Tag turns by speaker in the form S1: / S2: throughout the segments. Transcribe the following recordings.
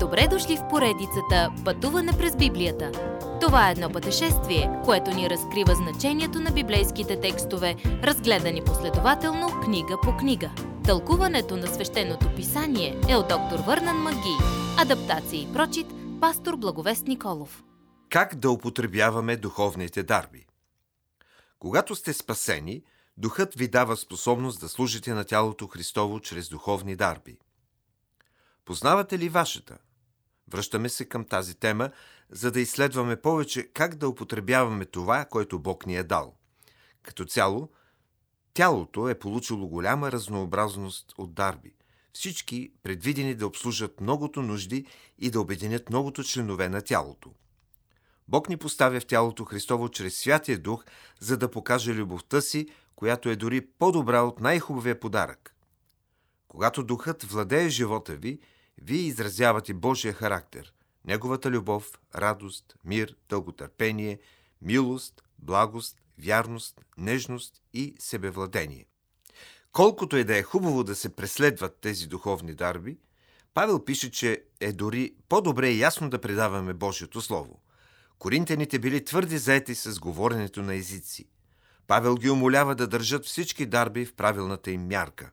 S1: Добре дошли в поредицата Пътуване през Библията. Това е едно пътешествие, което ни разкрива значението на библейските текстове, разгледани последователно книга по книга. Тълкуването на свещеното писание е от доктор Върнан Маги. Адаптация и прочит, пастор Благовест Николов.
S2: Как да употребяваме духовните дарби? Когато сте спасени, Духът ви дава способност да служите на тялото Христово чрез духовни дарби. Познавате ли вашата? Връщаме се към тази тема, за да изследваме повече как да употребяваме това, което Бог ни е дал. Като цяло, тялото е получило голяма разнообразност от дарби. Всички предвидени да обслужат многото нужди и да обединят многото членове на тялото. Бог ни поставя в тялото Христово чрез Святия Дух, за да покаже любовта си, която е дори по-добра от най-хубавия подарък. Когато Духът владее живота ви, вие изразявате Божия характер, Неговата любов, радост, мир, дълготърпение, милост, благост, вярност, нежност и себевладение. Колкото и да е хубаво да се преследват тези духовни дарби, Павел пише, че е дори по-добре ясно да предаваме Божието Слово. Коринтяните били твърди заети с говоренето на езици. Павел ги умолява да държат всички дарби в правилната им мярка.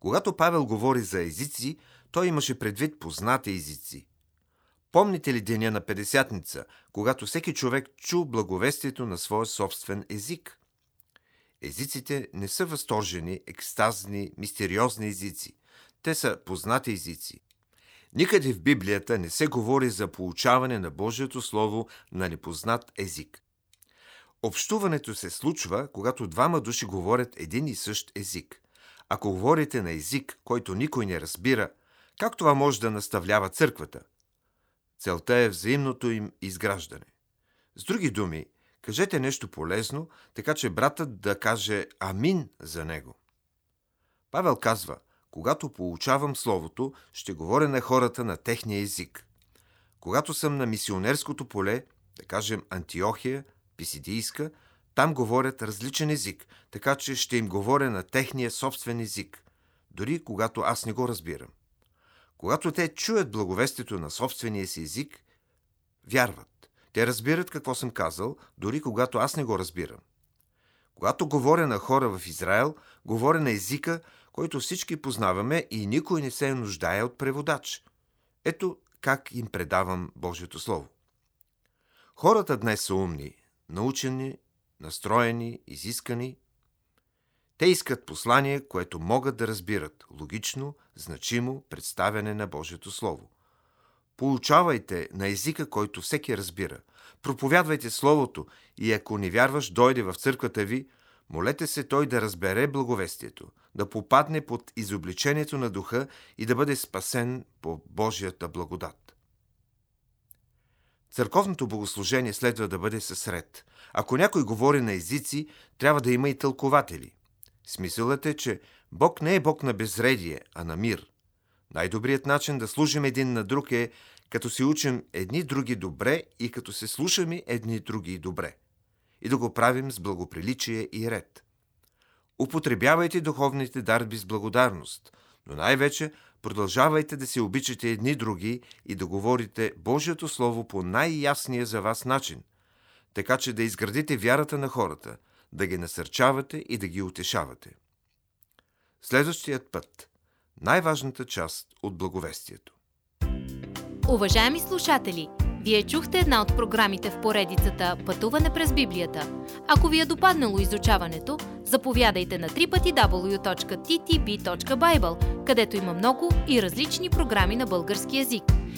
S2: Когато Павел говори за езици, той имаше предвид познати езици. Помните ли деня на Педесятница, когато всеки човек чу благовестието на своя собствен език? Езиците не са възторжени, екстазни, мистериозни езици. Те са познати езици. Никъде в Библията не се говори за получаване на Божието Слово на непознат език. Общуването се случва, когато двама души говорят един и същ език. Ако говорите на език, който никой не разбира, как това може да наставлява църквата? Целта е взаимното им изграждане. С други думи, кажете нещо полезно, така че братът да каже амин за него. Павел казва, когато получавам Словото, ще говоря на хората на техния език. Когато съм на мисионерското поле, да кажем Антиохия, Писидийска, там говорят различен език, така че ще им говоря на техния собствен език, дори когато аз не го разбирам. Когато те чуят благовестието на собствения си език, вярват. Те разбират какво съм казал, дори когато аз не го разбирам. Когато говоря на хора в Израел, говоря на езика, който всички познаваме и никой не се нуждае от преводач. Ето как им предавам Божието Слово. Хората днес са умни, научени, настроени, изискани. Те искат послание, което могат да разбират логично, значимо представяне на Божието Слово. Получавайте на езика, който всеки разбира. Проповядвайте Словото и ако не вярваш, дойде в църквата ви, молете се той да разбере благовестието, да попадне под изобличението на духа и да бъде спасен по Божията благодат. Църковното богослужение следва да бъде със ред. Ако някой говори на езици, трябва да има и тълкователи. Смисълът е, че Бог не е Бог на безредие, а на мир. Най-добрият начин да служим един на друг е като си учим едни други добре и като се слушаме едни други добре. И да го правим с благоприличие и ред. Употребявайте духовните дарби с благодарност, но най-вече продължавайте да се обичате едни други и да говорите Божието Слово по най-ясния за вас начин, така че да изградите вярата на хората, да ги насърчавате и да ги утешавате. Следващият път – най-важната част от благовестието.
S1: Уважаеми слушатели, вие чухте една от програмите в поредицата Пътуване през Библията. Ако ви е допаднало изучаването, заповядайте на www.ttb.bible, където има много и различни програми на български язик.